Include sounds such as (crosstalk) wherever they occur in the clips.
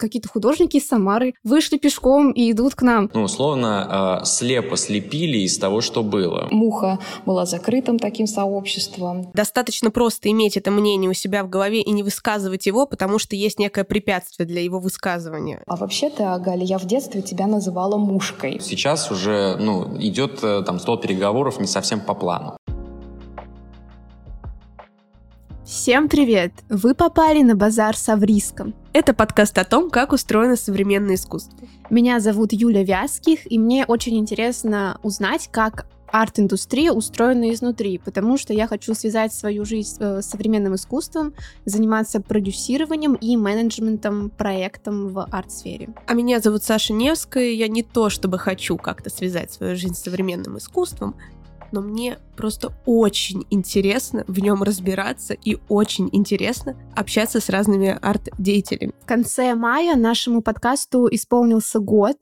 какие-то художники из Самары вышли пешком и идут к нам. Ну, условно, э, слепо слепили из того, что было. Муха была закрытым таким сообществом. Достаточно просто иметь это мнение у себя в голове и не высказывать его, потому что есть некое препятствие для его высказывания. А вообще-то, Галя, я в детстве тебя называла мушкой. Сейчас уже ну, идет э, там стол переговоров не совсем по плану. Всем привет! Вы попали на базар с Авриском. Это подкаст о том, как устроено современное искусство. Меня зовут Юля Вязких, и мне очень интересно узнать, как арт-индустрия устроена изнутри, потому что я хочу связать свою жизнь с современным искусством, заниматься продюсированием и менеджментом проектом в арт-сфере. А меня зовут Саша Невская, я не то чтобы хочу как-то связать свою жизнь с современным искусством, но мне просто очень интересно в нем разбираться и очень интересно общаться с разными арт-деятелями. В конце мая нашему подкасту исполнился год,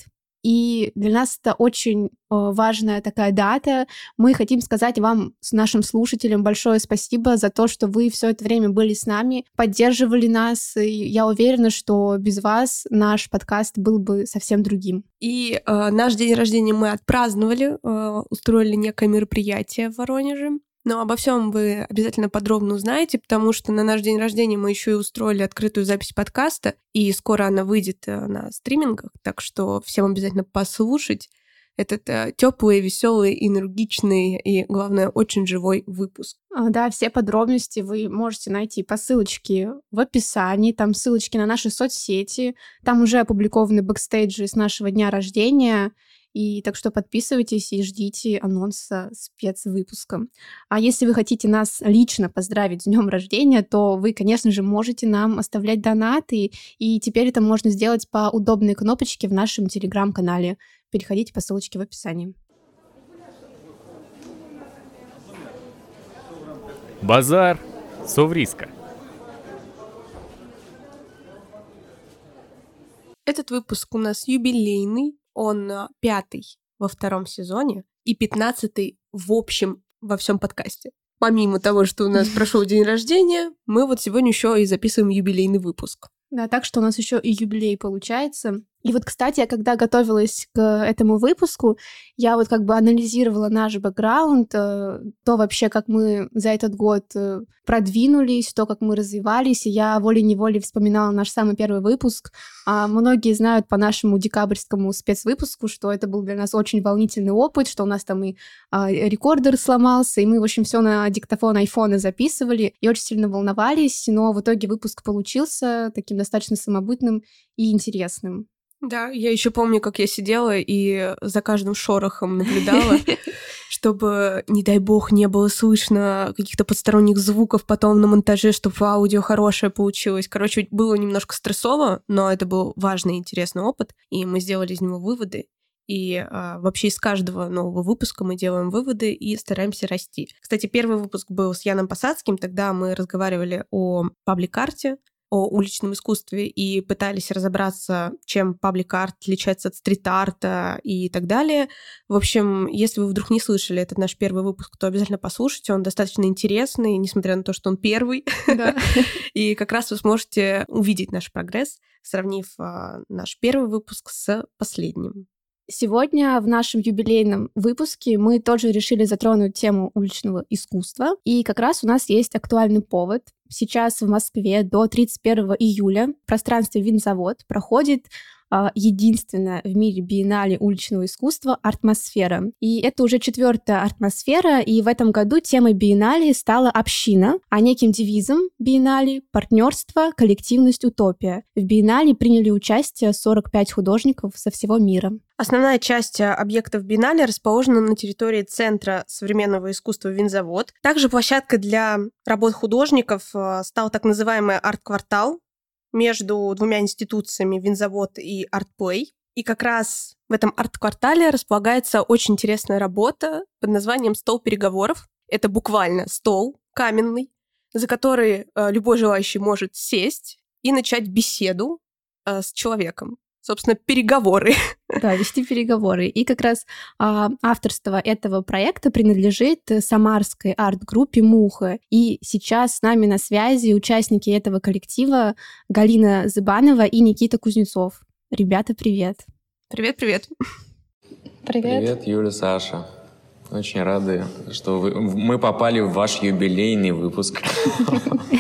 и для нас это очень э, важная такая дата. Мы хотим сказать вам, с нашим слушателям, большое спасибо за то, что вы все это время были с нами, поддерживали нас. И я уверена, что без вас наш подкаст был бы совсем другим. И э, наш день рождения мы отпраздновали, э, устроили некое мероприятие в Воронеже. Но обо всем вы обязательно подробно узнаете, потому что на наш день рождения мы еще и устроили открытую запись подкаста, и скоро она выйдет э, на стримингах, так что всем обязательно послушать этот э, теплый, веселый, энергичный и, главное, очень живой выпуск. А, да, все подробности вы можете найти по ссылочке в описании, там ссылочки на наши соцсети, там уже опубликованы бэкстейджи с нашего дня рождения, и так что подписывайтесь и ждите анонса спецвыпуска. А если вы хотите нас лично поздравить с днем рождения, то вы, конечно же, можете нам оставлять донаты. И теперь это можно сделать по удобной кнопочке в нашем телеграм-канале. Переходите по ссылочке в описании. Базар Совриска. Этот выпуск у нас юбилейный, он а, пятый во втором сезоне и пятнадцатый в общем во всем подкасте. Помимо того, что у нас (laughs) прошел день рождения, мы вот сегодня еще и записываем юбилейный выпуск. Да, так что у нас еще и юбилей получается. И вот, кстати, я когда готовилась к этому выпуску, я вот как бы анализировала наш бэкграунд, э, то вообще, как мы за этот год э, продвинулись, то, как мы развивались, и я волей-неволей вспоминала наш самый первый выпуск. А многие знают по нашему декабрьскому спецвыпуску, что это был для нас очень волнительный опыт, что у нас там и а, рекордер сломался, и мы, в общем, все на диктофон айфона записывали, и очень сильно волновались, но в итоге выпуск получился таким достаточно самобытным и интересным. Да, я еще помню, как я сидела и за каждым шорохом наблюдала, (laughs) чтобы, не дай бог, не было слышно каких-то посторонних звуков потом на монтаже, чтобы аудио хорошее получилось. Короче, было немножко стрессово, но это был важный и интересный опыт, и мы сделали из него выводы. И а, вообще из каждого нового выпуска мы делаем выводы и стараемся расти. Кстати, первый выпуск был с Яном Посадским, тогда мы разговаривали о паблик-карте, о уличном искусстве и пытались разобраться, чем паблик-арт отличается от стрит-арта и так далее. В общем, если вы вдруг не слышали этот наш первый выпуск, то обязательно послушайте. Он достаточно интересный, несмотря на то, что он первый. (laughs) И как раз вы сможете увидеть наш прогресс, сравнив а, наш первый выпуск с последним. Сегодня в нашем юбилейном выпуске мы тоже решили затронуть тему уличного искусства. И как раз у нас есть актуальный повод. Сейчас в Москве до 31 июля. В пространстве Винзавод проходит единственная в мире биеннале уличного искусства «Артмосфера». И это уже четвертая «Артмосфера», и в этом году темой биеннале стала община, а неким девизом биеннале — партнерство, коллективность, утопия. В биеннале приняли участие 45 художников со всего мира. Основная часть а, объектов биеннале расположена на территории Центра современного искусства «Винзавод». Также площадкой для работ художников а, стал так называемый арт-квартал, между двумя институциями Винзавод и Артплей. И как раз в этом арт-квартале располагается очень интересная работа под названием «Стол переговоров». Это буквально стол каменный, за который э, любой желающий может сесть и начать беседу э, с человеком, собственно, переговоры. (laughs) Да, вести переговоры. И как раз а, авторство этого проекта принадлежит самарской арт-группе «Муха». И сейчас с нами на связи участники этого коллектива Галина Зыбанова и Никита Кузнецов. Ребята, привет. Привет-привет. Привет. Привет, Юля, Саша. Очень рады, что вы, мы попали в ваш юбилейный выпуск.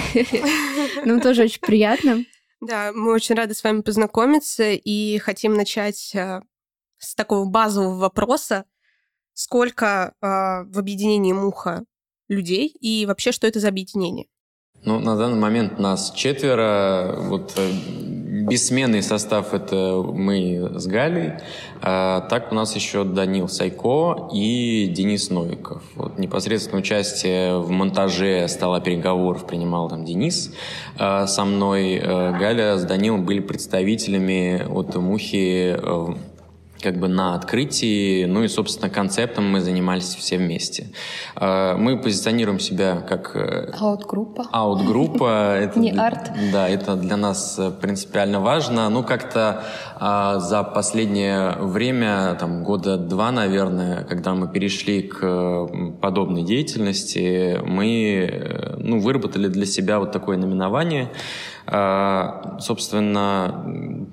(laughs) Нам тоже очень приятно. Да, мы очень рады с вами познакомиться и хотим начать э, с такого базового вопроса. Сколько э, в объединении Муха людей и вообще что это за объединение? Ну, на данный момент нас четверо. Вот э, бессменный состав это мы с Галей. А так у нас еще Данил Сайко и Денис Новиков. Вот непосредственно участие в монтаже стола переговоров принимал там Денис а со мной. Э, Галя с Данилом были представителями от Мухи э, как бы на открытии, ну и, собственно, концептом мы занимались все вместе. А, мы позиционируем себя как... Э, аут-группа. Аут-группа. (laughs) Не арт. Да, это для нас э, принципиально важно. Ну, как-то а, за последнее время, там, года два, наверное, когда мы перешли к подобной деятельности, мы, э, ну, выработали для себя вот такое а, собственно,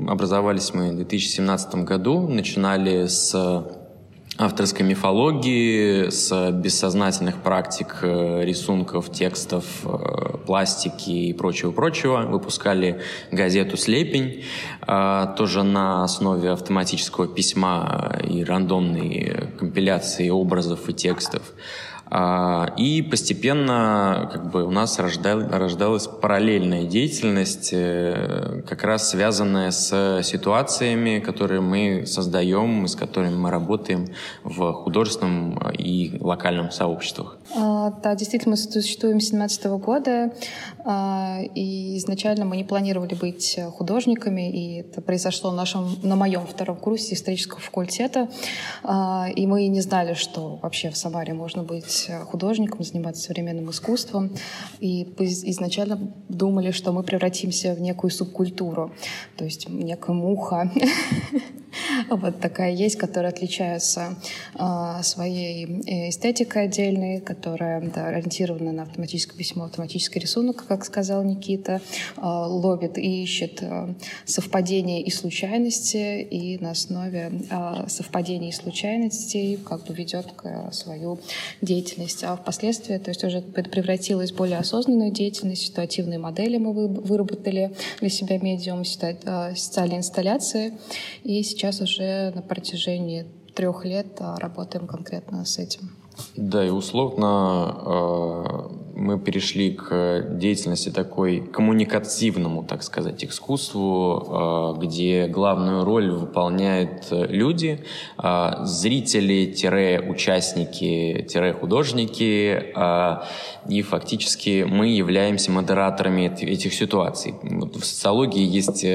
образовались мы в 2017 году, начинали с авторской мифологии, с бессознательных практик э, рисунков, текстов, э, пластики и прочего-прочего. Выпускали газету «Слепень», а, тоже на основе автоматического письма и рандомной компиляции образов и текстов. А, и постепенно как бы у нас рождал, рождалась параллельная деятельность, э, как раз связанная с ситуациями, которые мы создаем, с которыми мы работаем в художественном и локальном сообществах. А, да, действительно, мы существуем с 2017 года, и изначально мы не планировали быть художниками, и это произошло на, нашем, на моем втором курсе исторического факультета, и мы не знали, что вообще в Самаре можно быть э, художником, заниматься современным искусством. И изначально думали, что мы превратимся в некую субкультуру, то есть некая муха, (laughs) вот такая есть, которая отличается а, своей э, эстетикой отдельной, которая да, ориентирована на автоматическое письмо, автоматический рисунок, как сказал Никита, а, ловит и ищет а, совпадения и случайности, и на основе а, совпадений и случайностей как бы ведет к свою деятельность. А впоследствии, то есть уже это превратилось в более осознанную деятельность, ситуативные модели мы выработали для себя медиум, социальные инсталляции, и сейчас уже на протяжении трех лет а, работаем конкретно с этим. Да, и условно э, мы перешли к деятельности такой коммуникативному, так сказать, искусству, э, где главную роль выполняют люди, э, зрители-участники-художники, и фактически мы являемся модераторами этих ситуаций. В социологии есть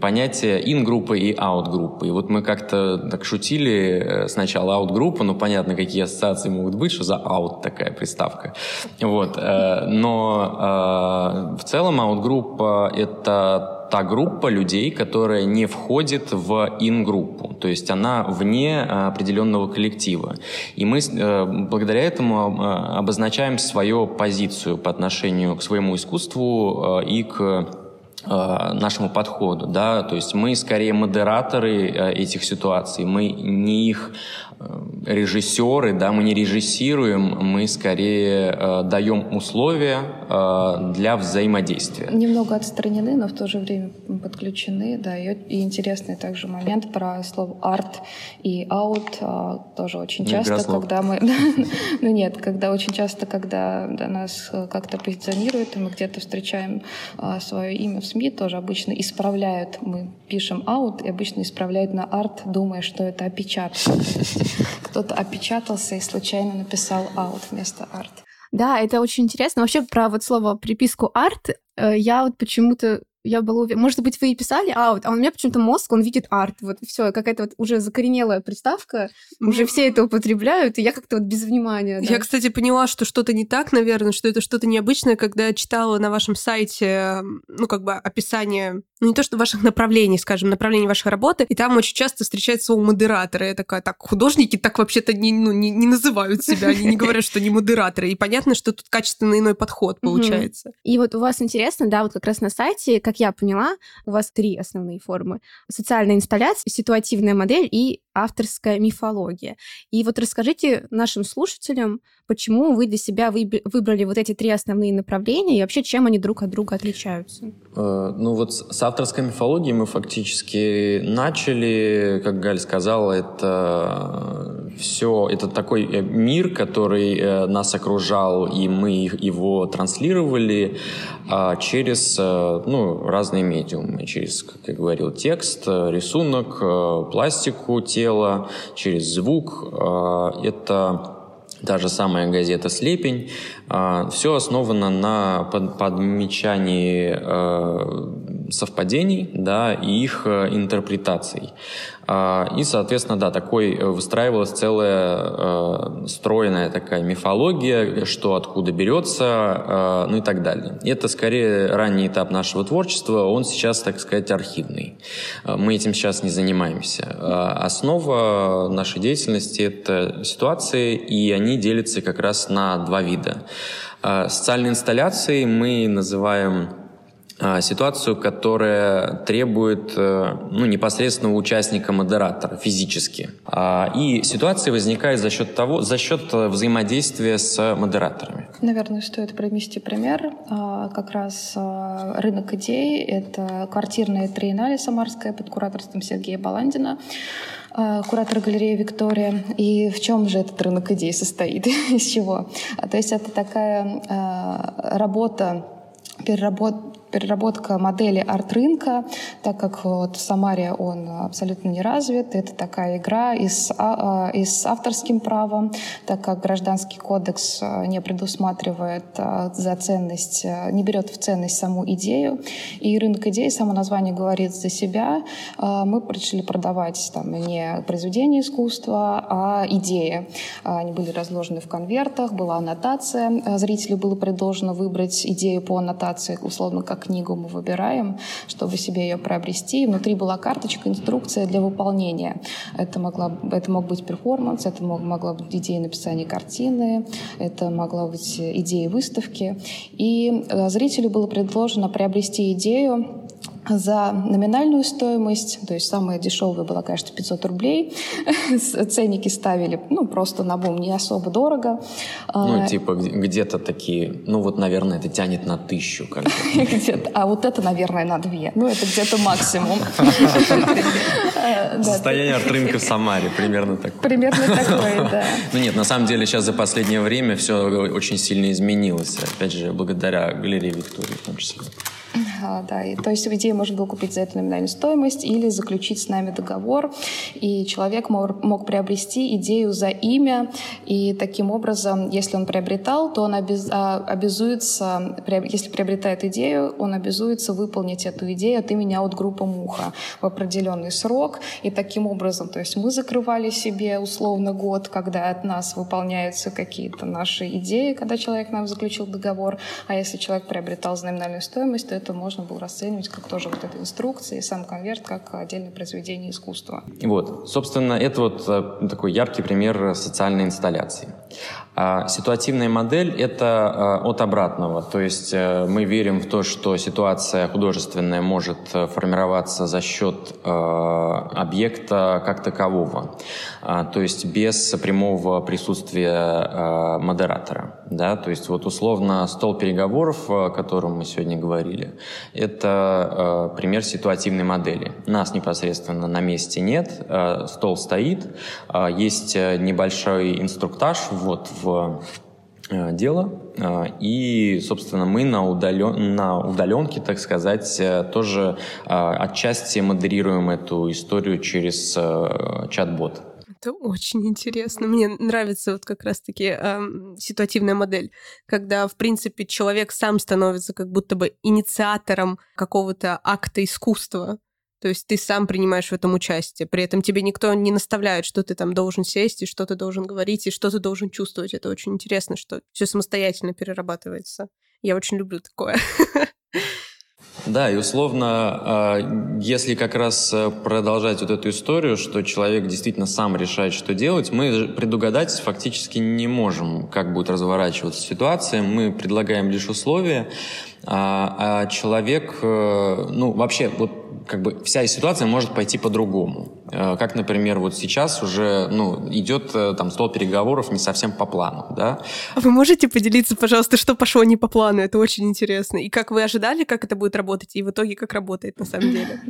понятие ин-группы и аут-группы. И вот мы как-то так шутили сначала аут-группа, ну понятно, какие ассоциации ассоциации могут быть, что за out такая приставка. Вот. Э, но э, в целом аут-группа — это та группа людей, которая не входит в ин-группу, то есть она вне определенного коллектива. И мы э, благодаря этому обозначаем свою позицию по отношению к своему искусству и к нашему подходу, да, то есть мы скорее модераторы этих ситуаций, мы не их Э, режиссеры, да, мы не режиссируем, мы скорее э, даем условия э, для взаимодействия. Немного отстранены, но в то же время подключены, да, и, и интересный также момент про слово арт и аут э, тоже очень ну, часто, когда мы, (laughs) ну нет, когда очень часто, когда да, нас э, как-то позиционируют, и мы где-то встречаем э, свое имя в СМИ, тоже обычно исправляют, мы пишем аут и обычно исправляют на арт, думая, что это опечатка. Кто-то опечатался и случайно написал аут вместо арт. Да, это очень интересно. Вообще про вот слово приписку арт э, я вот почему-то я была уверена. Может быть, вы и писали аут, а у меня почему-то мозг, он видит арт. Вот все, какая-то вот уже закоренелая приставка, уже все это употребляют, и я как-то вот без внимания. Да. Я, кстати, поняла, что что-то не так, наверное, что это что-то необычное, когда я читала на вашем сайте, ну, как бы описание, ну, не то, что ваших направлений, скажем, направлений вашей работы, и там очень часто встречается слово модератора. Я такая, так, художники так вообще-то не, ну, не, не называют себя, они не говорят, что не модераторы. И понятно, что тут качественно иной подход получается. И вот у вас интересно, да, вот как раз на сайте, как я поняла, у вас три основные формы. Социальная инсталляция, ситуативная модель и авторская мифология. И вот расскажите нашим слушателям, почему вы для себя выбрали вот эти три основные направления и вообще чем они друг от друга отличаются? Э, ну вот с авторской мифологией мы фактически начали, как Галь сказала, это все, это такой э, мир, который э, нас окружал, и мы его транслировали а, через ну, разные медиумы, через, как я говорил, текст, рисунок, пластику тела, через звук. Это та же самая газета «Слепень». А, Все основано на подмечании э, совпадений да, и их э, интерпретаций. А, и, соответственно, да, такой э, выстраивалась целая э, стройная такая мифология, что откуда берется, э, ну и так далее. Это скорее ранний этап нашего творчества, он сейчас, так сказать, архивный. Мы этим сейчас не занимаемся. Основа нашей деятельности — это ситуации, и они делятся как раз на два вида. Социальные инсталляции мы называем ситуацию, которая требует э, ну, непосредственного участника модератора физически. А, и ситуация возникает за счет того, за счет э, взаимодействия с модераторами. Наверное, стоит привести пример. А, как раз рынок идей — это квартирная триеннале самарская под кураторством Сергея Баландина куратора галереи «Виктория». И в чем же этот рынок идей состоит? (laughs) Из чего? То есть это такая работа переработ переработка модели арт-рынка, так как вот в Самаре он абсолютно не развит. Это такая игра и с, а, а, и с авторским правом, так как гражданский кодекс а, не предусматривает за ценность, не берет в ценность саму идею. И рынок идей, само название говорит за себя. Мы решили продавать там не произведение искусства, а идеи. Они были разложены в конвертах, была аннотация. Зрителю было предложено выбрать идею по аннотации, условно, как книгу мы выбираем, чтобы себе ее приобрести. внутри была карточка, инструкция для выполнения. Это, могла, это мог быть перформанс, это мог, могла быть идея написания картины, это могла быть идея выставки. И э, зрителю было предложено приобрести идею за номинальную стоимость, то есть самая дешевая была, конечно, 500 рублей. Ценники ставили, ну, просто на бум, не особо дорого. Ну, а, типа где-то такие, ну, вот, наверное, это тянет на тысячу. Как (laughs) а вот это, наверное, на две. Ну, это где-то максимум. (laughs) (laughs) Состояние арт-рынка в Самаре, примерно такое. Примерно такое, да. Ну, нет, на самом деле сейчас за последнее время все очень сильно изменилось. Опять же, благодаря галерее Виктории в том числе. Да, и, то есть идею можно было купить за эту номинальную стоимость или заключить с нами договор, и человек мог, мог приобрести идею за имя, и таким образом, если он приобретал, то он обез, а, обязуется, если приобретает идею, он обязуется выполнить эту идею от имени аут-группы «Муха» в определенный срок, и таким образом, то есть мы закрывали себе условно год, когда от нас выполняются какие-то наши идеи, когда человек нам заключил договор, а если человек приобретал за номинальную стоимость, то это можно было расценивать как тоже вот эта инструкция и сам конверт как отдельное произведение искусства. Вот, собственно, это вот э, такой яркий пример социальной инсталляции. А ситуативная модель — это э, от обратного, то есть э, мы верим в то, что ситуация художественная может формироваться за счет объекта как такового, а, то есть без прямого присутствия модератора. Да? То есть вот условно стол переговоров, о котором мы сегодня говорили, это э, пример ситуативной модели. Нас непосредственно на месте нет, э, стол стоит, э, есть небольшой инструктаж вот в э, дело, э, и, собственно, мы на, удален, на удаленке, так сказать, э, тоже отчасти модерируем эту историю через чат-бот. Это очень интересно. Мне нравится вот как раз-таки эм, ситуативная модель, когда, в принципе, человек сам становится как будто бы инициатором какого-то акта искусства. То есть ты сам принимаешь в этом участие. При этом тебе никто не наставляет, что ты там должен сесть, и что ты должен говорить, и что ты должен чувствовать. Это очень интересно, что все самостоятельно перерабатывается. Я очень люблю такое. Да, и условно, а, если как раз э, продолжать вот эту историю, что человек действительно сам решает, что делать, мы предугадать фактически не можем, как будет разворачиваться ситуация. Мы предлагаем лишь условия, а, а человек, э, ну, вообще, вот как бы вся ситуация может пойти по-другому. Э, как, например, вот сейчас уже ну, идет э, там стол переговоров не совсем по плану, да. А вы можете поделиться, пожалуйста, что пошло не по плану? Это очень интересно. И как вы ожидали, как это будет работать, и в итоге как работает на самом деле?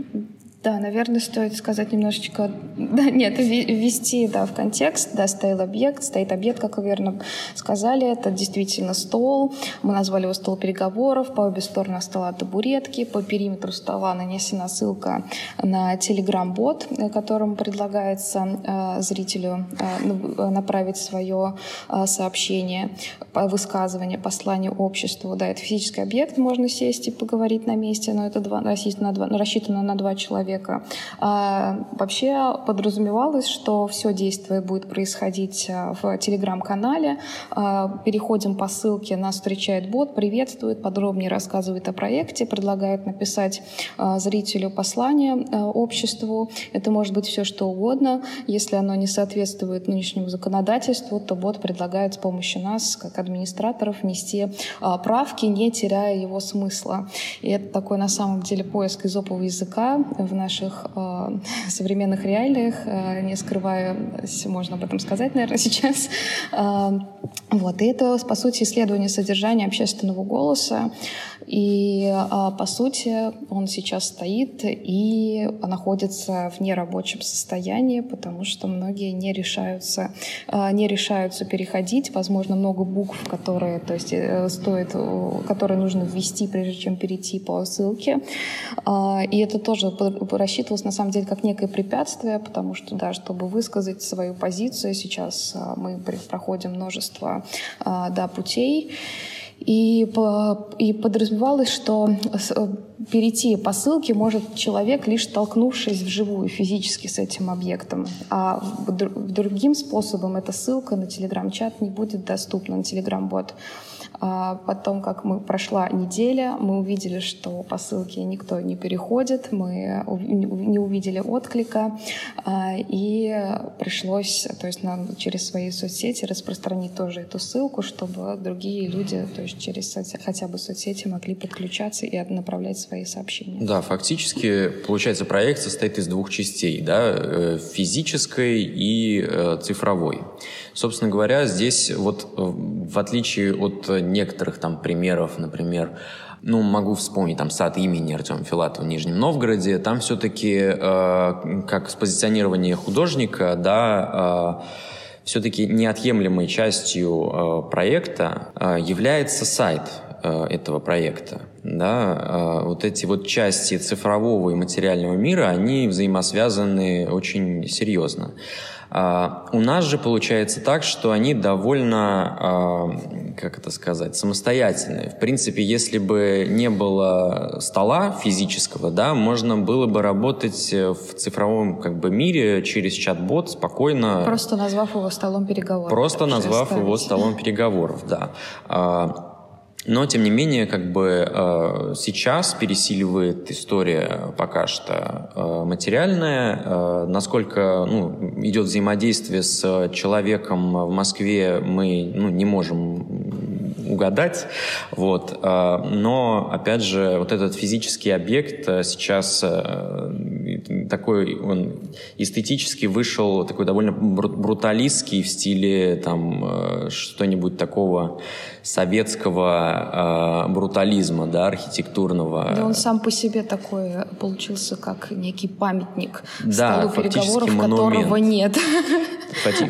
Да, наверное, стоит сказать немножечко... (laughs) Да, нет, ввести да, в контекст. Да, стоит объект. Стоит объект, как вы верно сказали. Это действительно стол. Мы назвали его стол переговоров. По обе стороны стола табуретки. По периметру стола нанесена ссылка на Telegram-бот, которому предлагается э, зрителю э, направить свое э, сообщение, высказывание, послание обществу. Да, это физический объект. Можно сесть и поговорить на месте, но это два, рассчитано, на два, рассчитано на два человека человека. А, вообще подразумевалось, что все действие будет происходить а, в телеграм-канале. А, переходим по ссылке, нас встречает бот, приветствует, подробнее рассказывает о проекте, предлагает написать зрителю послание обществу. Это может быть все что угодно. Если оно не соответствует нынешнему законодательству, то бот предлагает с помощью нас, как администраторов, внести правки, не теряя его смысла. И это такой на самом деле поиск изопового языка в наших э, (laughs) современных реалиях, э, не скрывая, можно об этом сказать, наверное, (laughs) сейчас. Э, вот. И это, по сути, исследование содержания общественного голоса. И, э, по сути, он сейчас стоит и находится в нерабочем состоянии, потому что многие не решаются, э, не решаются переходить. Возможно, много букв, которые, то есть, э, стоит, которые нужно ввести, прежде чем перейти по ссылке. Э, и это тоже рассчитывалось на самом деле как некое препятствие, потому что, да, чтобы высказать свою позицию, сейчас а, мы проходим множество а, да, путей. И, и подразумевалось, что э, перейти по ссылке может человек, лишь столкнувшись вживую физически с этим объектом. А другим способом эта ссылка на телеграм-чат не будет доступна, на телеграм-бот. А потом, как мы прошла неделя, мы увидели, что по ссылке никто не переходит, мы не увидели отклика, а, и пришлось, то есть нам через свои соцсети распространить тоже эту ссылку, чтобы другие люди, то есть через хотя бы соцсети могли подключаться и направлять свои сообщения. Да, фактически, получается, проект состоит из двух частей, да, э, физической и э, цифровой. Собственно говоря, здесь вот э, в отличие от некоторых там примеров, например, ну, могу вспомнить там сад имени Артема Филатова в Нижнем Новгороде, там все-таки э, как с позиционирования художника, да, э, все-таки неотъемлемой частью э, проекта э, является сайт э, этого проекта. Да, э, вот эти вот части цифрового и материального мира, они взаимосвязаны очень серьезно. А, у нас же получается так, что они довольно, а, как это сказать, самостоятельные. В принципе, если бы не было стола физического, да, можно было бы работать в цифровом как бы мире через чат-бот спокойно. Просто назвав его столом переговоров. Просто назвав его столом переговоров, да. А, но, тем не менее, как бы э, сейчас пересиливает история пока что э, материальная. Э, насколько ну, идет взаимодействие с человеком в Москве, мы ну, не можем угадать. Вот. Но, опять же, вот этот физический объект сейчас такой, он эстетически вышел такой довольно бруталистский в стиле там что-нибудь такого советского э, брутализма, да, архитектурного. Да, он сам по себе такой получился, как некий памятник да, столу переговоров, монумент. которого нет.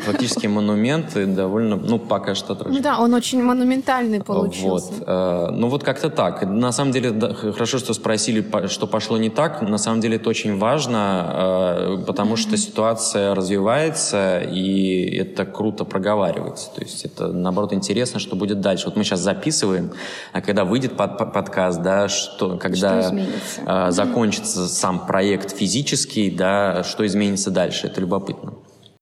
Фактически монумент довольно, ну, пока что тоже. Да, он очень монументальный получился. Вот. Э, ну, вот как-то так. На самом деле, да, хорошо, что спросили, что пошло не так. На самом деле, это очень важно. э, потому что ситуация развивается, и это круто проговаривается. То есть это, наоборот, интересно, что будет дальше. Вот мы сейчас записываем, а когда выйдет под, под, подкаст, да, что, когда что э, закончится сам проект физический, да, что изменится дальше, это любопытно.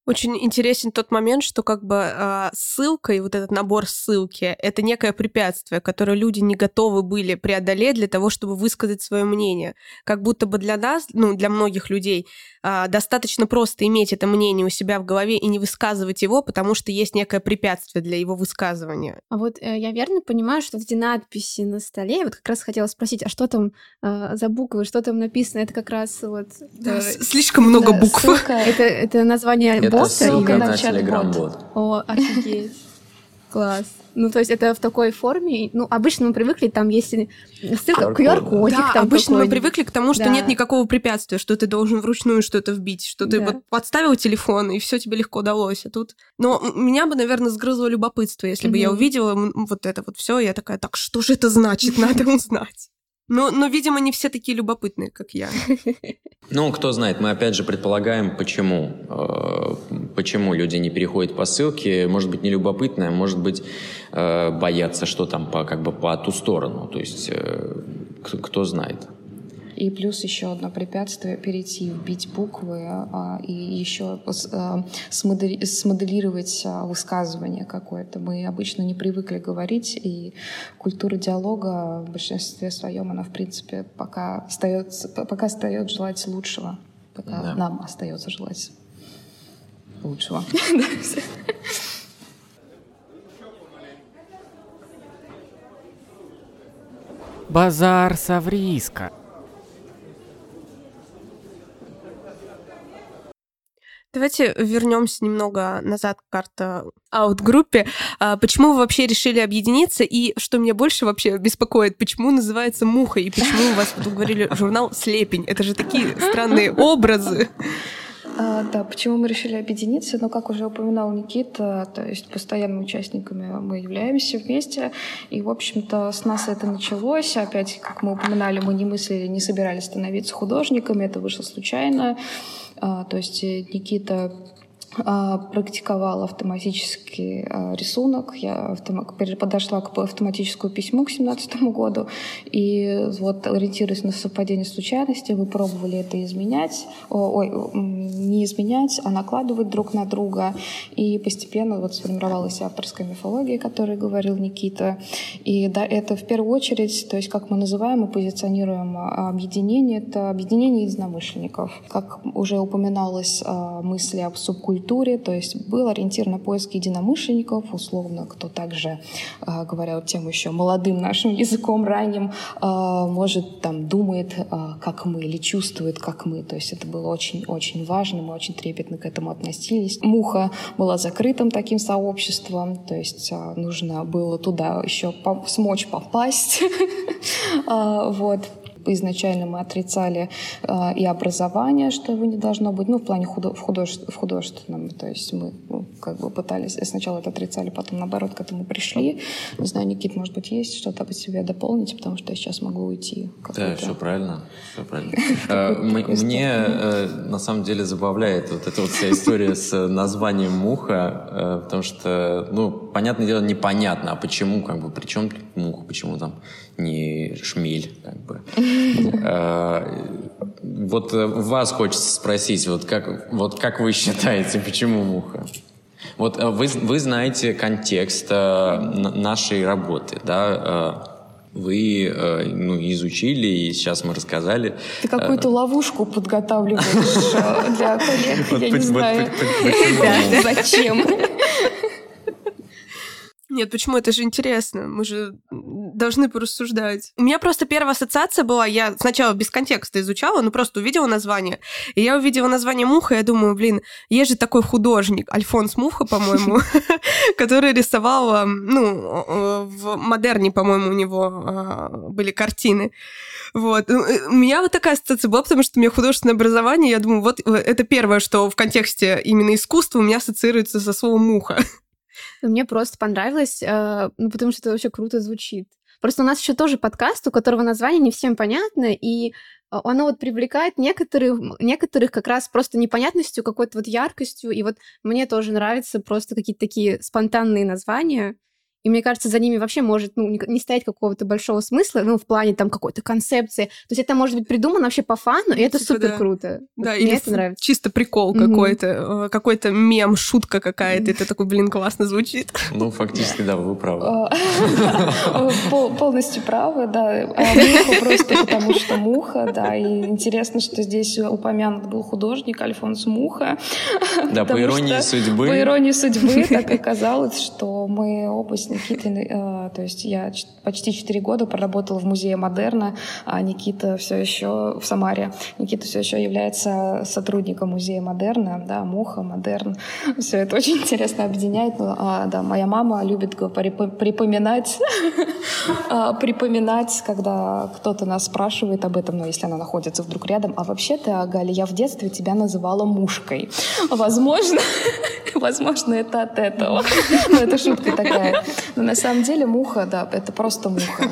Очень интересен тот момент, что как бы э, ссылка и вот этот набор ссылки — это некое препятствие, которое люди не готовы были преодолеть для того, чтобы высказать свое мнение. Как будто бы для нас, ну, для многих людей, э, достаточно просто иметь это мнение у себя в голове и не высказывать его, потому что есть некое препятствие для его высказывания. А вот э, я верно понимаю, что эти надписи на столе, я вот как раз хотела спросить, а что там э, за буквы, что там написано? Это как раз вот... Да, э, слишком много да, букв. Ссылка, это, это название это ссылка на Telegram-бот. О, офигеть. Класс. Ну, то есть это в такой форме. Ну, обычно мы привыкли, там есть ссылка, QR-кодик. Да, там обычно мы привыкли к тому, что да. нет никакого препятствия, что ты должен вручную что-то вбить, что ты да. вот подставил телефон, и все тебе легко удалось. А тут... Но меня бы, наверное, сгрызло любопытство, если бы mm-hmm. я увидела вот это вот все, я такая, так что же это значит, надо узнать. Но, но, видимо, не все такие любопытные, как я. (laughs) Ну, кто знает, мы опять же предполагаем, почему. Э, почему люди не переходят по ссылке. Может быть, не любопытное, может быть, э, боятся, что там по, как бы по ту сторону. То есть, э, кто знает. И плюс еще одно препятствие перейти, вбить буквы а, и еще а, смодели, смоделировать а, высказывание какое-то. Мы обычно не привыкли говорить, и культура диалога в большинстве своем, она, в принципе, пока остается, пока остается желать лучшего. Пока да. нам остается желать лучшего. (laughs) Базар Савриска. Давайте вернемся немного назад к карта аут-группе. А, почему вы вообще решили объединиться? И что меня больше вообще беспокоит, почему называется «Муха»? И почему у вас, вот говорили, журнал «Слепень»? Это же такие странные образы. А, да, почему мы решили объединиться? Ну, как уже упоминал Никита, то есть постоянными участниками мы являемся вместе. И, в общем-то, с нас это началось. Опять, как мы упоминали, мы не мыслили, не собирались становиться художниками. Это вышло случайно. А, то есть э, Никита практиковала автоматический а, рисунок. Я подошла к автоматическому письму к 2017 году. И вот, ориентируясь на совпадение случайностей, вы пробовали это изменять. Ой, не изменять, а накладывать друг на друга. И постепенно вот сформировалась авторская мифология, о которой говорил Никита. И да, это в первую очередь, то есть как мы называем и позиционируем объединение, это объединение единомышленников. Как уже упоминалось, мысли об субкультуре культуре, то есть был ориентир на поиск единомышленников, условно, кто также, а, говоря тем еще молодым нашим языком ранним, а, может, там, думает, а, как мы, или чувствует, как мы. То есть это было очень-очень важно, мы очень трепетно к этому относились. Муха была закрытым таким сообществом, то есть нужно было туда еще смочь попасть. (laughs) Вот изначально мы отрицали э, и образование, что его не должно быть, ну, в плане худо в, художе в художественном. То есть мы ну, как бы пытались, сначала это отрицали, потом, наоборот, к этому пришли. Не знаю, Никит, может быть, есть что-то по себе дополнить, потому что я сейчас могу уйти. Да, все правильно. Все правильно. (laughs) Э, мне, э, на самом деле, забавляет вот эта вот вся история с названием «Муха», э, потому что, ну, понятное дело, непонятно, а почему, как бы, при чем муха, почему там не шмель, как бы. (laughs) Э, вот вас хочется спросить, вот как, вот как вы считаете, почему муха? Вот э, вы, вы знаете контекст э, нашей работы, да, вы ну, изучили, и сейчас мы рассказали. Ты какую-то ловушку подготавливаешь для коллег, я не знаю. Зачем? Нет, почему? Это же интересно. Мы же должны порассуждать. У меня просто первая ассоциация была, я сначала без контекста изучала, ну просто увидела название. И я увидела название Муха, и я думаю, блин, есть же такой художник, Альфонс Муха, по-моему, (laughs) который рисовал, ну, в модерне, по-моему, у него а, были картины. Вот. Э, у меня вот такая ассоциация была, потому что у меня художественное образование, я думаю, вот э, это первое, что в контексте именно искусства у меня ассоциируется со словом «муха». Мне просто понравилось, э, ну, потому что это вообще круто звучит. Просто у нас еще тоже подкаст, у которого название не всем понятно, и а, оно вот привлекает некоторых, некоторых как раз просто непонятностью, какой-то вот яркостью. И вот мне тоже нравятся просто какие-то такие спонтанные названия. И мне кажется, за ними вообще может ну, не стоять какого-то большого смысла, ну, в плане там какой-то концепции. То есть это может быть придумано вообще по фану, и это типа, супер круто. Да, вот или это нравится. чисто прикол mm-hmm. какой-то, э, какой-то мем, шутка какая-то, mm-hmm. это такой, блин, классно звучит. Ну, фактически, да, вы правы. А, (laughs) полностью правы, да. А муха просто потому, что муха, да. И интересно, что здесь упомянут был художник Альфонс Муха. Да, по иронии судьбы. По иронии судьбы так оказалось, что мы оба с Э, то есть я почти 4 года проработала в музее Модерна, а Никита все еще в Самаре. Никита все еще является сотрудником музея Модерна, да, Муха, Модерн. Все это очень интересно объединяет. А, да, моя мама любит припоминать, (laughs) а, припоминать, когда кто-то нас спрашивает об этом, но ну, если она находится вдруг рядом. А вообще-то, Галя, я в детстве тебя называла мушкой. Возможно, (laughs) возможно, это от этого. (laughs) Но это шутка такая. Но на самом деле муха, да, это просто муха.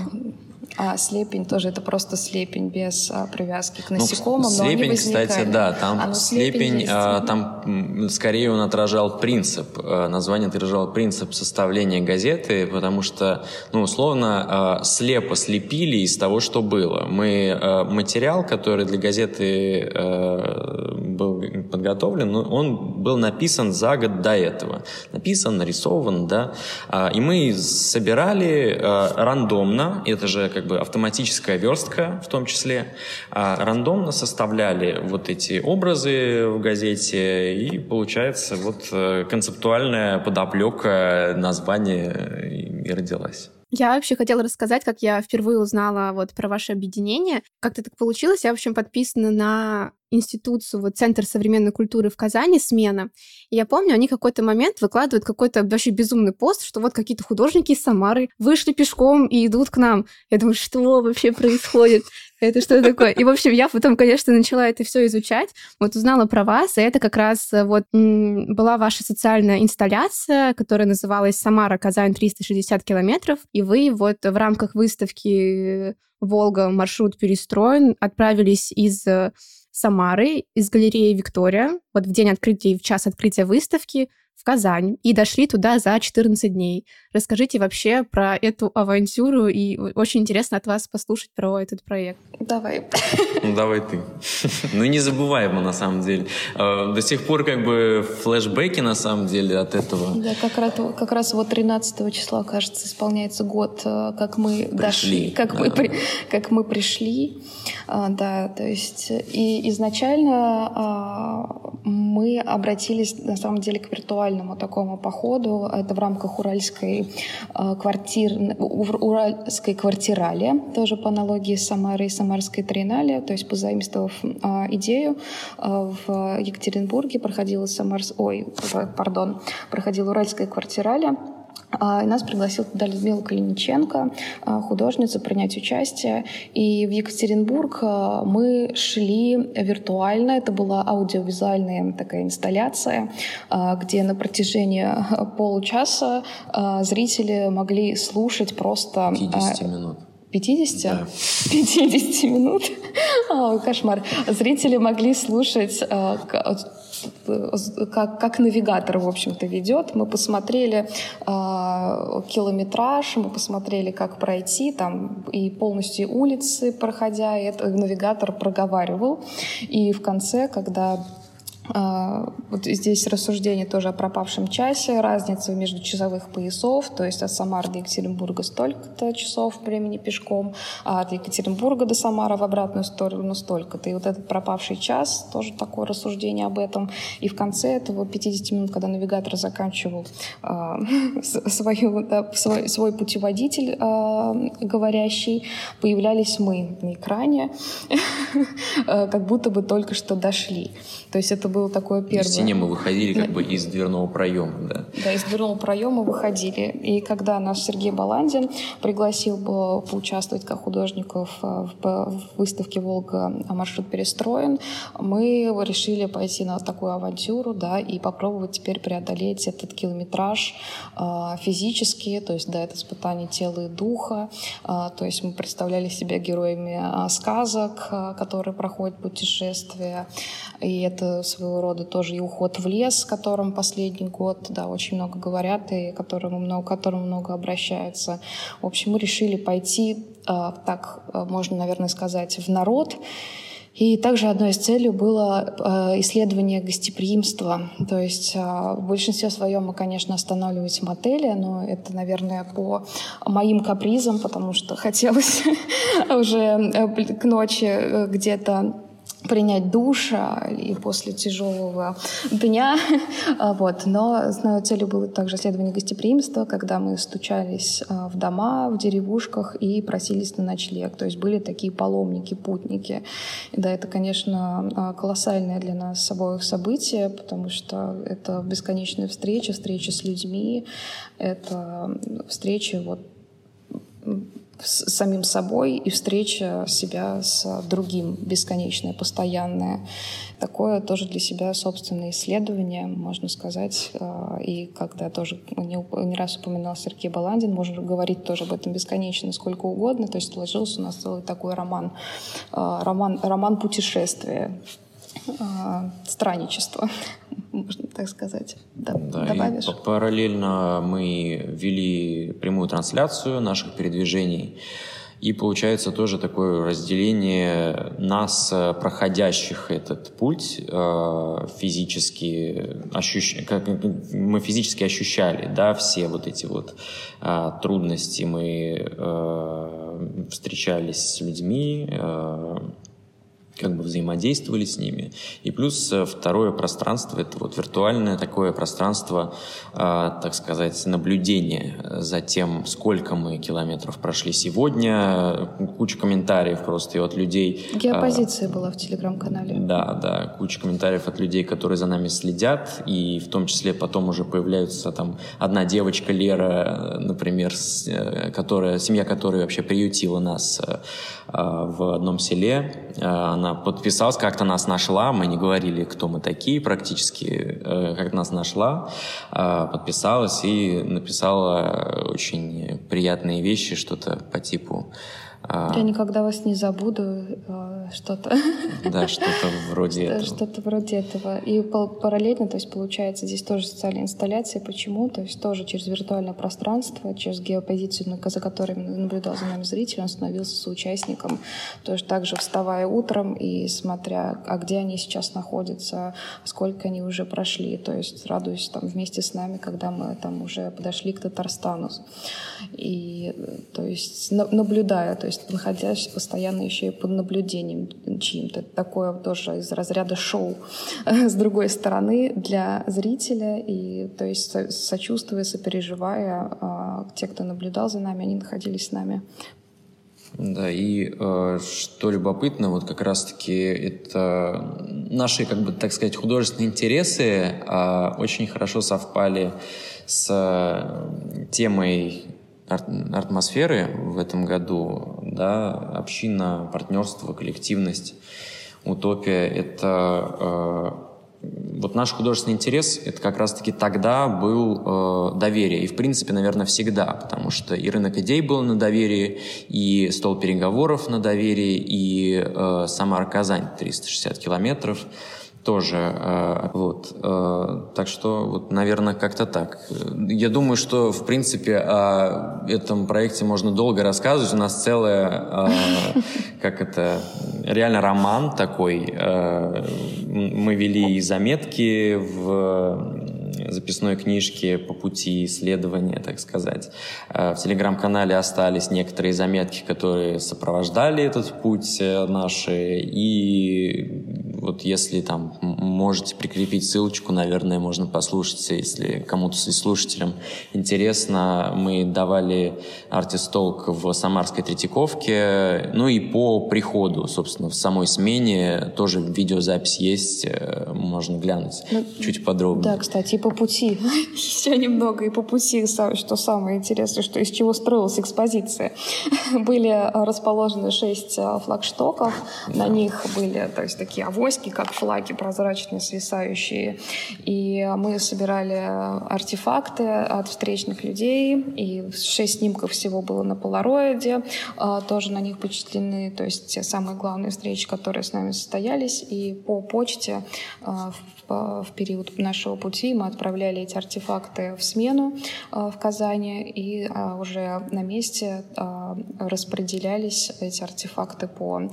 А слепень тоже это просто слепень без а, привязки к ну, насекомым. Ну, слепень, кстати, да, там а, слепень, а, там скорее он отражал принцип, а, название отражало принцип составления газеты, потому что, ну, условно, а, слепо слепили из того, что было. Мы а, материал, который для газеты а, был подготовлен, ну, он был написан за год до этого. Написан, нарисован, да, а, и мы собирали а, рандомно, это же как бы автоматическая верстка в том числе, а рандомно составляли вот эти образы в газете, и получается вот э, концептуальная подоплека названия и родилась. Я вообще хотела рассказать, как я впервые узнала вот про ваше объединение. Как-то так получилось. Я, в общем, подписана на институцию, вот Центр современной культуры в Казани, смена. И я помню, они какой-то момент выкладывают какой-то вообще безумный пост, что вот какие-то художники из Самары вышли пешком и идут к нам. Я думаю, что вообще происходит? Это что такое? И, в общем, я потом, конечно, начала это все изучать, вот узнала про вас, и это как раз э, вот была ваша социальная инсталляция, которая называлась «Самара, Казань, 360 километров», и вы вот в рамках выставки «Волга. Маршрут перестроен» отправились из э, Самары, из галереи «Виктория», вот в день открытия и в час открытия выставки, в Казань и дошли туда за 14 дней. Расскажите вообще про эту авантюру, и очень интересно от вас послушать про этот проект. Давай. (laughs) Ну, давай ты. (laughs) Ну, не забываем на самом деле. А, до сих пор как бы флешбеки, на самом деле, от этого. Да, как раз, как раз вот 13 числа, кажется, исполняется год, э, как мы пришли, дошли, как, да. мы, при, как мы пришли. А, да, то есть и изначально а, мы обратились, на самом деле, к виртуальному такому походу. Это в рамках уральской э, квартир, уральской квартирали, тоже по аналогии с Самарой и Самарской триеннале, то есть позаимствовав э, идею, э, в Екатеринбурге проходила Самарс... Ой, пардон, проходила уральская квартирали, а, и нас пригласил туда Людмила Калиниченко, а, художница, принять участие. И в Екатеринбург а, мы шли виртуально. Это была аудиовизуальная такая инсталляция, где на протяжении (laughs) получаса зрители могли слушать просто... 50 минут. 50? Да. (laughs) 50 минут? (laughs) О, кошмар. Зрители могли слушать как, как навигатор, в общем-то, ведет. Мы посмотрели э, километраж, мы посмотрели, как пройти, там и полностью улицы проходя, и это навигатор проговаривал. И в конце, когда вот здесь рассуждение тоже о пропавшем часе, разница между часовых поясов, то есть от Самары до Екатеринбурга столько-то часов времени пешком, а от Екатеринбурга до Самары в обратную сторону столько-то. И вот этот пропавший час, тоже такое рассуждение об этом. И в конце этого 50 минут, когда навигатор заканчивал (laughs) да, свой, путеводитель э, говорящий, появлялись мы на экране, (laughs) как будто бы только что дошли. То есть это был было такое первое. В стене мы выходили как бы из дверного проема, да. Да, из дверного проема выходили. И когда наш Сергей Баландин пригласил бы поучаствовать как художников э, в выставке «Волга. А маршрут перестроен», мы решили пойти на такую авантюру, да, и попробовать теперь преодолеть этот километраж э, физически, то есть, да, это испытание тела и духа, э, то есть мы представляли себя героями сказок, которые проходят путешествия, и это своего рода тоже и уход в лес, о котором последний год, да, очень много говорят, и которому много, которому много обращаются. В общем, мы решили пойти, так можно, наверное, сказать, в народ, и также одной из целей было э, исследование гостеприимства. То есть э, в большинстве своем мы, конечно, останавливаемся в мотеле, но это, наверное, по моим капризам, потому что хотелось (laughs) уже э, к ночи где-то принять душ и после тяжелого дня. (laughs) А, вот. Но основной целью было также исследование гостеприимства, когда мы стучались а, в дома, в деревушках и просились на ночлег. То есть были такие паломники, путники. И да, это, конечно, а, колоссальное для нас обоих событие, потому что это бесконечные встречи, встречи с людьми, это встречи вот с самим собой и встреча себя с другим, бесконечное, постоянное. Такое тоже для себя собственное исследование, можно сказать. А, и когда тоже не, не раз упоминал Сергей Баландин, можно говорить тоже об этом бесконечно, сколько угодно. То есть сложился у нас целый такой роман, а, роман, роман путешествия странничество, (laughs) можно так сказать. Да, добавишь? И параллельно мы вели прямую трансляцию наших передвижений. И получается тоже такое разделение нас, проходящих этот путь, а, физически ощущ... как мы физически ощущали, да, все вот эти вот а, трудности. Мы встречались с людьми, как бы взаимодействовали с ними. И плюс э, второе пространство, это вот виртуальное такое пространство, э, так сказать, наблюдения за тем, сколько мы километров прошли сегодня, куча комментариев просто и от людей. Геопозиция э, была в телеграм-канале. Да, да, куча комментариев от людей, которые за нами следят, и в том числе потом уже появляются там одна девочка Лера, например, с, э, которая, семья которой вообще приютила нас э, в одном селе, она она подписалась, как-то нас нашла, мы не говорили, кто мы такие практически, э, как нас нашла, э, подписалась и написала очень приятные вещи, что-то по типу Я никогда вас не забуду, э, что-то. Да, (laughs) что-то вроде этого. Что-то вроде этого. И параллельно, то есть получается здесь тоже социальная инсталляция. Почему? То есть тоже через виртуальное пространство, через геопозицию, за которой наблюдал за нами зритель, он становился соучастником. То есть также вставая утром и смотря, а где они сейчас находятся, сколько они уже прошли. То есть радуюсь там вместе с нами, когда мы там уже подошли к Татарстану. И то есть наблюдая, то есть находясь постоянно еще и под наблюдением чьим-то. Такое тоже из разряда шоу с другой стороны для зрителя. И то есть сочувствуя, сопереживая, а, те, кто наблюдал за нами, они находились с нами да, и э, что любопытно, вот как раз-таки это наши, как бы, так сказать, художественные интересы э, очень хорошо совпали с э, атмосферы в этом году, да, община, партнерство, коллективность, утопия — это э, вот наш художественный интерес, это как раз-таки тогда был э, доверие. И, в принципе, наверное, всегда, потому что и рынок идей был на доверии, и стол переговоров на доверии, и э, сама Казань 360 километров — тоже. Э, вот. Э, так что, вот, наверное, как-то так. Я думаю, что, в принципе, о этом проекте можно долго рассказывать. У нас целая, э, как это, реально роман такой. Мы вели заметки в записной книжке по пути исследования, так сказать. В телеграм-канале остались некоторые заметки, которые сопровождали этот путь наши, и вот если там можете прикрепить ссылочку, наверное, можно послушать, если кому-то из слушателям интересно. Мы давали артистолк в Самарской Третьяковке, ну и по приходу, собственно, в самой смене тоже видеозапись есть, э, можно глянуть ну, чуть подробнее. Да, кстати, и по пути (laughs) еще немного, и по пути, что самое интересное, что из чего строилась экспозиция. (laughs) Были расположены шесть э, флагштоков, на них были то есть, такие авоськи, как флаги прозрачные, свисающие. И мы собирали артефакты от встречных людей, и шесть снимков всего было на полароиде, а, тоже на них почтены, то есть те самые главные встречи, которые с нами состоялись, и по почте а, в период нашего пути мы отправляли эти артефакты в смену а, в Казани, и уже на месте распределялись эти артефакты по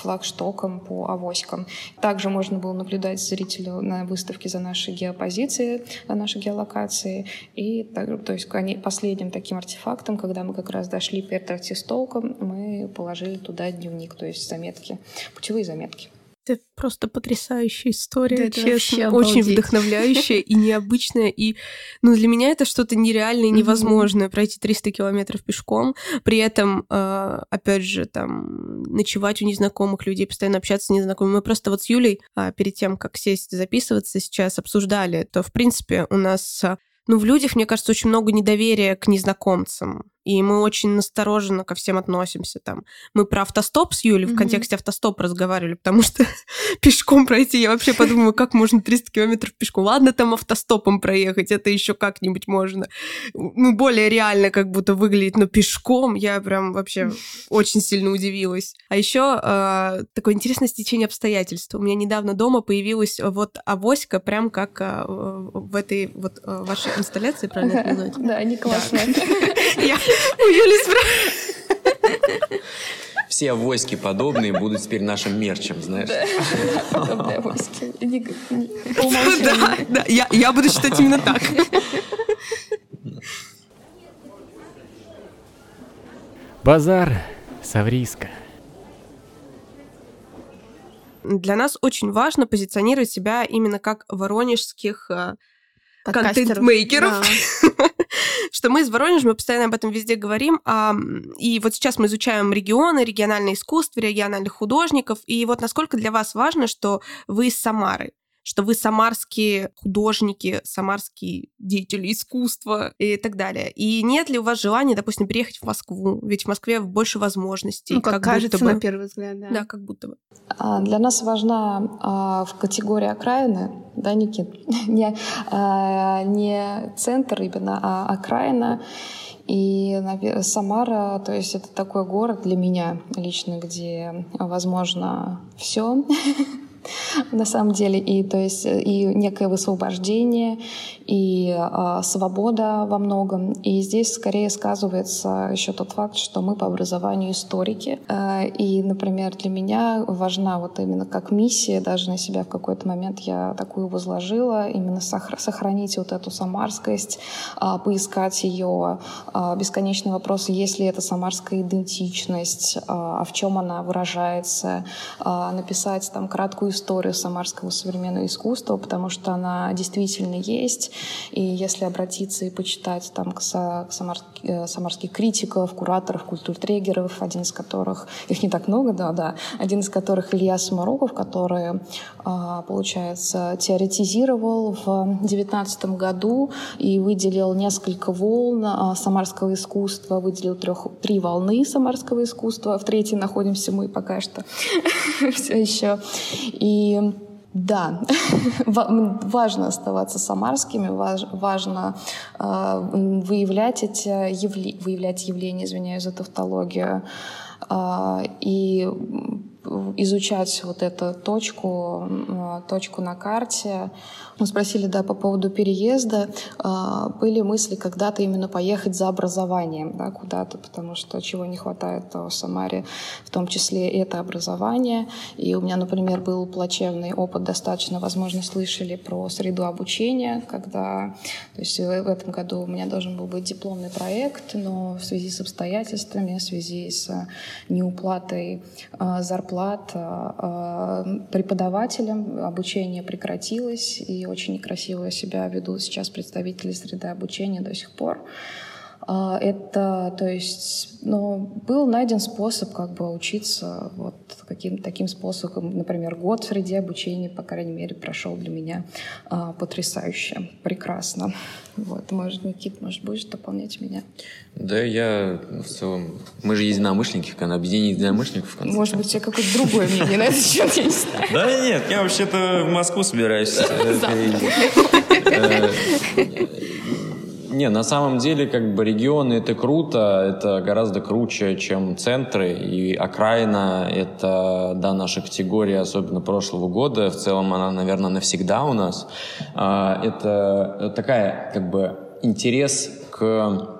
флагштокам, по авоськам. Также можно было наблюдать зрителю на выставке за наши геопозиции, наши геолокации. И то есть последним таким артефактом, когда мы как раз дошли перед артистолком, мы положили туда дневник, то есть заметки, путевые заметки. Это просто потрясающая история, да, честно. Очень вдохновляющая и необычная. И ну, для меня это что-то нереальное и невозможное. Пройти 300 километров пешком. При этом, э, опять же, там, ночевать у незнакомых людей, постоянно общаться с незнакомыми. Мы просто вот с Юлей а, перед тем, как сесть записываться сейчас, обсуждали, то, в принципе, у нас а, ну, в людях, мне кажется, очень много недоверия к незнакомцам и мы очень настороженно ко всем относимся. Там. Мы про автостоп с Юлей mm-hmm. в контексте автостоп разговаривали, потому что (laughs) пешком пройти, я вообще подумала, как можно 300 километров пешком. Ладно, там автостопом проехать, это еще как-нибудь можно. Ну, более реально как будто выглядит, но пешком я прям вообще очень сильно удивилась. А еще э, а, такое интересное стечение обстоятельств. У меня недавно дома появилась вот авоська, прям как э, в этой вот э, вашей инсталляции, правильно это? (laughs) Да, они классные. (laughs) У Юли все авоськи подобные будут теперь нашим мерчем, знаешь. Подобные авоськи. Да, да, я буду считать именно так. Базар Савриска. Для нас очень важно позиционировать себя именно как воронежских э, контент-мейкеров. Да. (laughs) что мы из Воронежа, мы постоянно об этом везде говорим, и вот сейчас мы изучаем регионы, региональное искусство, региональных художников, и вот насколько для вас важно, что вы из Самары, что вы самарские художники, самарские деятели искусства и так далее. И нет ли у вас желания, допустим, переехать в Москву? Ведь в Москве больше возможностей. Ну, как, как кажется бы. на первый взгляд, да. Да, как будто бы. А, для нас важна а, в категории окраины, да, Никит? (laughs) не, а, не центр именно, а окраина. И Самара, то есть это такой город для меня лично, где возможно все. (laughs) на самом деле, и то есть и некое высвобождение, и э, свобода во многом. И здесь скорее сказывается еще тот факт, что мы по образованию историки. Э, и, например, для меня важна вот именно как миссия, даже на себя в какой-то момент я такую возложила, именно сохранить вот эту самарскость, э, поискать ее. Э, бесконечный вопрос, есть ли это самарская идентичность, э, а в чем она выражается, э, написать там краткую историю самарского современного искусства, потому что она действительно есть. И если обратиться и почитать там к, самарских, э, самарских критиков, кураторов, культуртрегеров, один из которых, их не так много, да, да, один из которых Илья Самароков, который, а, получается, теоретизировал в девятнадцатом году и выделил несколько волн а, самарского искусства, выделил трех, три волны самарского искусства, в третьей находимся мы пока что (laughs) все еще. И да, (laughs) важно оставаться самарскими, важно э, выявлять эти явления, выявлять явления, извиняюсь за тавтологию, и изучать вот эту точку, точку на карте. Мы спросили, да, по поводу переезда. А, были мысли когда-то именно поехать за образованием да, куда-то, потому что чего не хватает в Самаре, в том числе это образование. И у меня, например, был плачевный опыт, достаточно, возможно, слышали про среду обучения, когда, то есть в этом году у меня должен был быть дипломный проект, но в связи с обстоятельствами, в связи с неуплатой зарплаты, зарплат преподавателям. Обучение прекратилось, и очень некрасиво себя ведут сейчас представители среды обучения до сих пор. А, это, то есть, ну, был найден способ как бы учиться вот каким таким способом. Например, год в среде обучения, по крайней мере, прошел для меня а, потрясающе, прекрасно. Вот, может, Никит, может, будешь дополнять меня? Да, я в целом... Мы же единомышленники, в объединение единомышленников. В конце может быть, у тебя какое-то другое мнение на этот счет, я не знаю. Да нет, я вообще-то в Москву собираюсь. (laughs) (laughs) Не, на самом деле, как бы регионы это круто, это гораздо круче, чем центры, и окраина это, да, наша категория, особенно прошлого года, в целом она, наверное, навсегда у нас. А, это такая, как бы, интерес к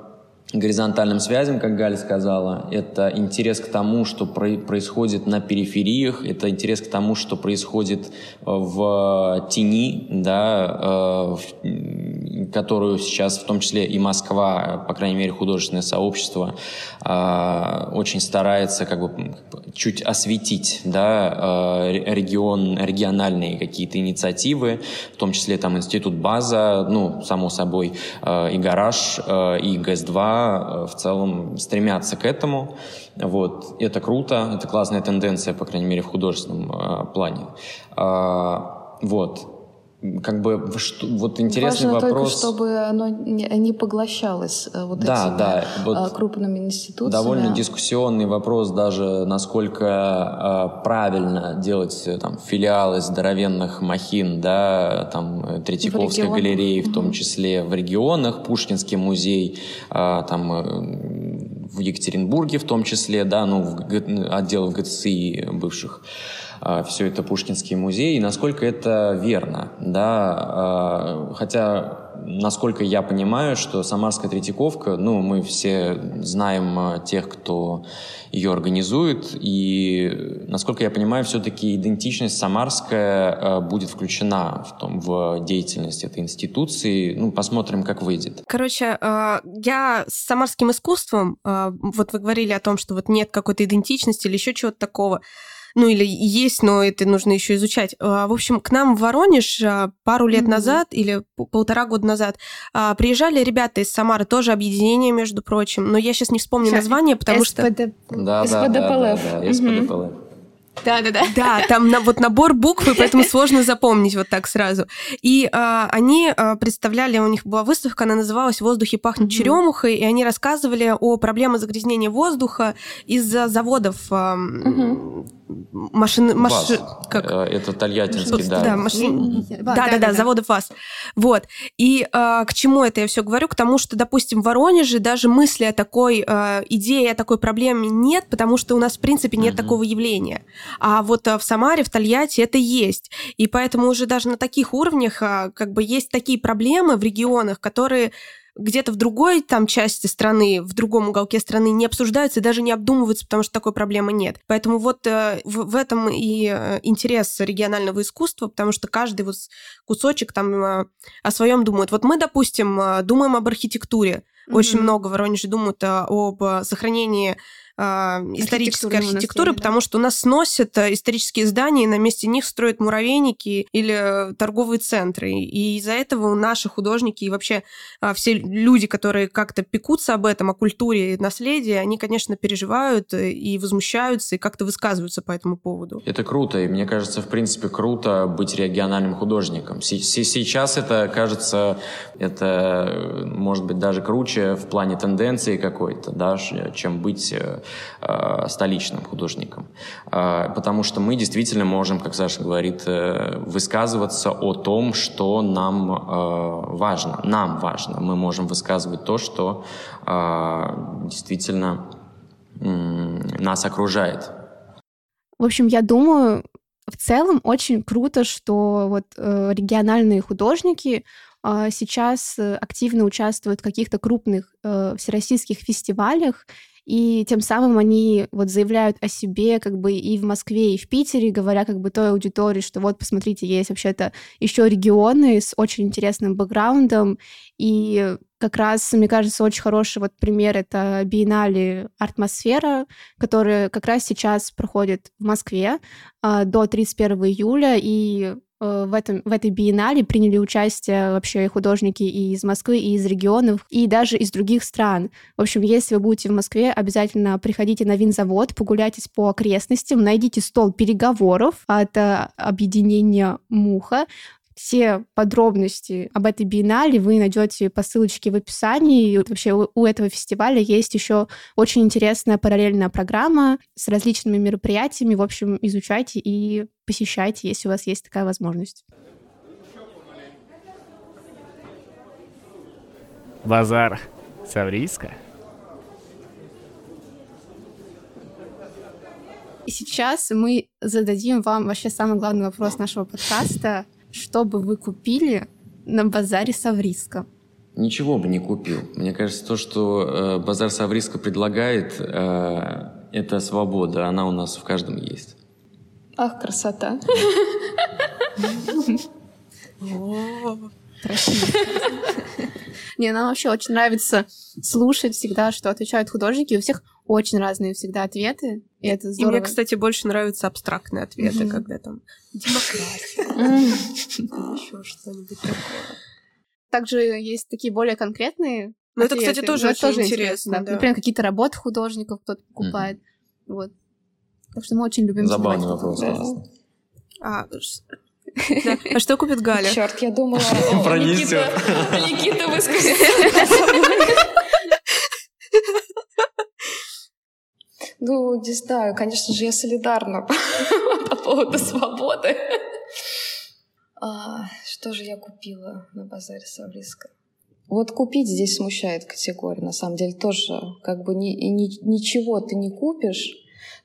горизонтальным связям, как Галя сказала, это интерес к тому, что происходит на перифериях, это интерес к тому, что происходит э, в тени, да, э, которую сейчас в том числе и Москва, по крайней мере художественное сообщество, э, очень старается как бы чуть осветить да, регион, региональные какие-то инициативы, в том числе там институт база, ну, само собой, и гараж, и ГЭС-2, Э, в целом стремятся к этому. Вот. Это круто, это классная тенденция, по крайней мере, в художественном э, плане. Э, вот как бы что, вот интересный Важно вопрос. только, чтобы оно не, поглощалось э, вот да, этими да, вот крупными институциями. Довольно дискуссионный вопрос даже, насколько э, правильно делать э, там филиалы здоровенных махин, да, там Третьяковской в галереи, в том числе в регионах, Пушкинский музей, э, там э, в Екатеринбурге в том числе, да, ну, в отделах ГЦИ бывших. А, все это Пушкинский музей, и насколько это верно, да, а, хотя насколько я понимаю, что Самарская Третьяковка, ну, мы все знаем а, тех, кто ее организует, и, насколько я понимаю, все-таки идентичность самарская будет включена в, том, в деятельность этой институции. Ну, посмотрим, как выйдет. Короче, я с самарским искусством, вот вы говорили о том, что вот нет какой-то идентичности или еще чего-то такого, ну или есть, но это нужно еще изучать. А, в общем, к нам в Воронеж а, пару лет mm-hmm. назад или полтора года назад а, приезжали ребята из Самары, тоже объединение, между прочим, но я сейчас не вспомню сейчас. название, потому СПД... что... Да, да, да, да, да, СПДПЛФ. Да, да, да. Да, там на, вот набор букв, и поэтому (laughs) сложно запомнить вот так сразу. И а, они а, представляли, у них была выставка, она называлась «В воздухе пахнет mm-hmm. черемухой», и они рассказывали о проблемах загрязнения воздуха из-за заводов а, mm-hmm машины... Маш... Как? Э, это Тольяттинский, да. Да, машин... да, да, да, да, заводов ВАЗ. Вот. И а, к чему это я все говорю? К тому, что, допустим, в Воронеже даже мысли о такой а, идее, о такой проблеме нет, потому что у нас, в принципе, нет угу. такого явления. А вот а, в Самаре, в Тольятти это есть. И поэтому уже даже на таких уровнях а, как бы есть такие проблемы в регионах, которые где-то в другой там части страны, в другом уголке страны не обсуждаются и даже не обдумываются, потому что такой проблемы нет. Поэтому вот э, в, в этом и э, интерес регионального искусства, потому что каждый вот кусочек там э, о своем думает. Вот мы, допустим, думаем об архитектуре. Mm-hmm. Очень много в Воронеже думают об сохранении исторической архитектуры, потому что у нас сносят э, исторические здания, и на месте них строят муравейники или торговые центры. И из-за этого наши художники и вообще а, все люди, которые как-то пекутся об этом, о культуре и наследии, они, конечно, переживают э, и возмущаются, и как-то высказываются по этому поводу. Это круто, и мне кажется, в принципе, круто быть региональным художником. Сейчас это кажется, это может быть даже круче в плане тенденции какой-то, да, чем быть э, Э, столичным художником. Э, потому что мы действительно можем, как Саша говорит, э, высказываться о том, что нам важно. Нам важно. Мы можем высказывать то, что действительно нас окружает. В общем, я думаю, в целом очень круто, что вот э, региональные художники э, сейчас активно участвуют в каких-то крупных э, всероссийских фестивалях и тем самым они вот заявляют о себе как бы и в Москве, и в Питере, говоря как бы той аудитории, что вот, посмотрите, есть вообще-то еще регионы с очень интересным бэкграундом, и как раз, мне кажется, очень хороший вот пример — это биеннале «Артмосфера», которая как раз сейчас проходит в Москве э, до 31 июля, и в, этом, в этой биеннале приняли участие вообще художники и из Москвы, и из регионов, и даже из других стран. В общем, если вы будете в Москве, обязательно приходите на винзавод, погуляйтесь по окрестностям, найдите стол переговоров от э, объединения «Муха», все подробности об этой биеннале вы найдете по ссылочке в описании. И вообще у этого фестиваля есть еще очень интересная параллельная программа с различными мероприятиями. В общем, изучайте и посещайте, если у вас есть такая возможность. Базар Савриска. И сейчас мы зададим вам вообще самый главный вопрос нашего подкаста что бы вы купили на базаре Савриска? Ничего бы не купил. Мне кажется, то, что э, базар Савриска предлагает, э, это свобода. Она у нас в каждом есть. Ах, красота. Красиво. Не, нам вообще очень нравится слушать всегда, что отвечают художники. У всех очень разные всегда ответы, и это здорово. И мне, кстати, больше нравятся абстрактные ответы, mm-hmm. когда там демократия, еще что-нибудь такое. Также есть такие более конкретные Ну, это, кстати, тоже очень интересно. Например, какие-то работы художников кто-то покупает. Вот. Так что мы очень любим Забавный вопрос. А, да. А что купит Галя? Черт, я думала, (laughs) Пронесет. Никита выскажется. (laughs) Ну, не знаю, конечно же, я солидарна (laughs) по поводу свободы. А, что же я купила на базаре Савриска? Вот купить здесь смущает категория, на самом деле тоже как бы ни, ни, ничего ты не купишь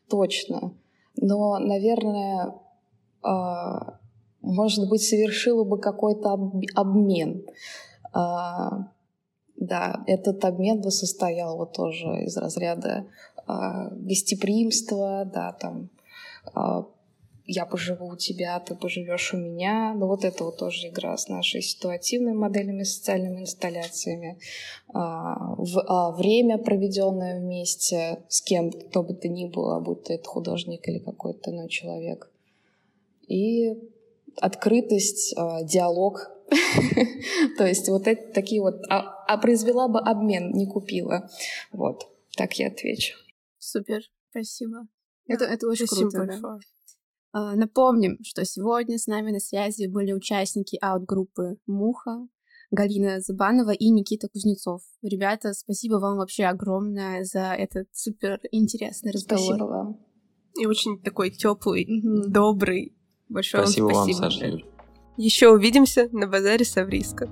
точно, но, наверное, а, может быть, совершила бы какой-то об, обмен. А, да, этот обмен бы состоял вот тоже из разряда а, гостеприимства, да, там а, я поживу у тебя, ты поживешь у меня. Но вот это вот тоже игра с нашей ситуативными моделями, социальными инсталляциями. А, время, проведенное вместе с кем то бы то ни было, будь то это художник или какой-то иной человек. И открытость, диалог. (laughs) То есть вот это такие вот... А произвела бы обмен, не купила. Вот, так я отвечу. Супер, спасибо. Это, это очень Спасибо круто. Большое. Да? Напомним, что сегодня с нами на связи были участники аут-группы «Муха», Галина Забанова и Никита Кузнецов. Ребята, спасибо вам вообще огромное за этот супер интересный разговор. Спасибо вам. И очень такой теплый, mm-hmm. добрый. Большое спасибо вам спасибо. Вам, Саша. Еще увидимся на базаре Савриска.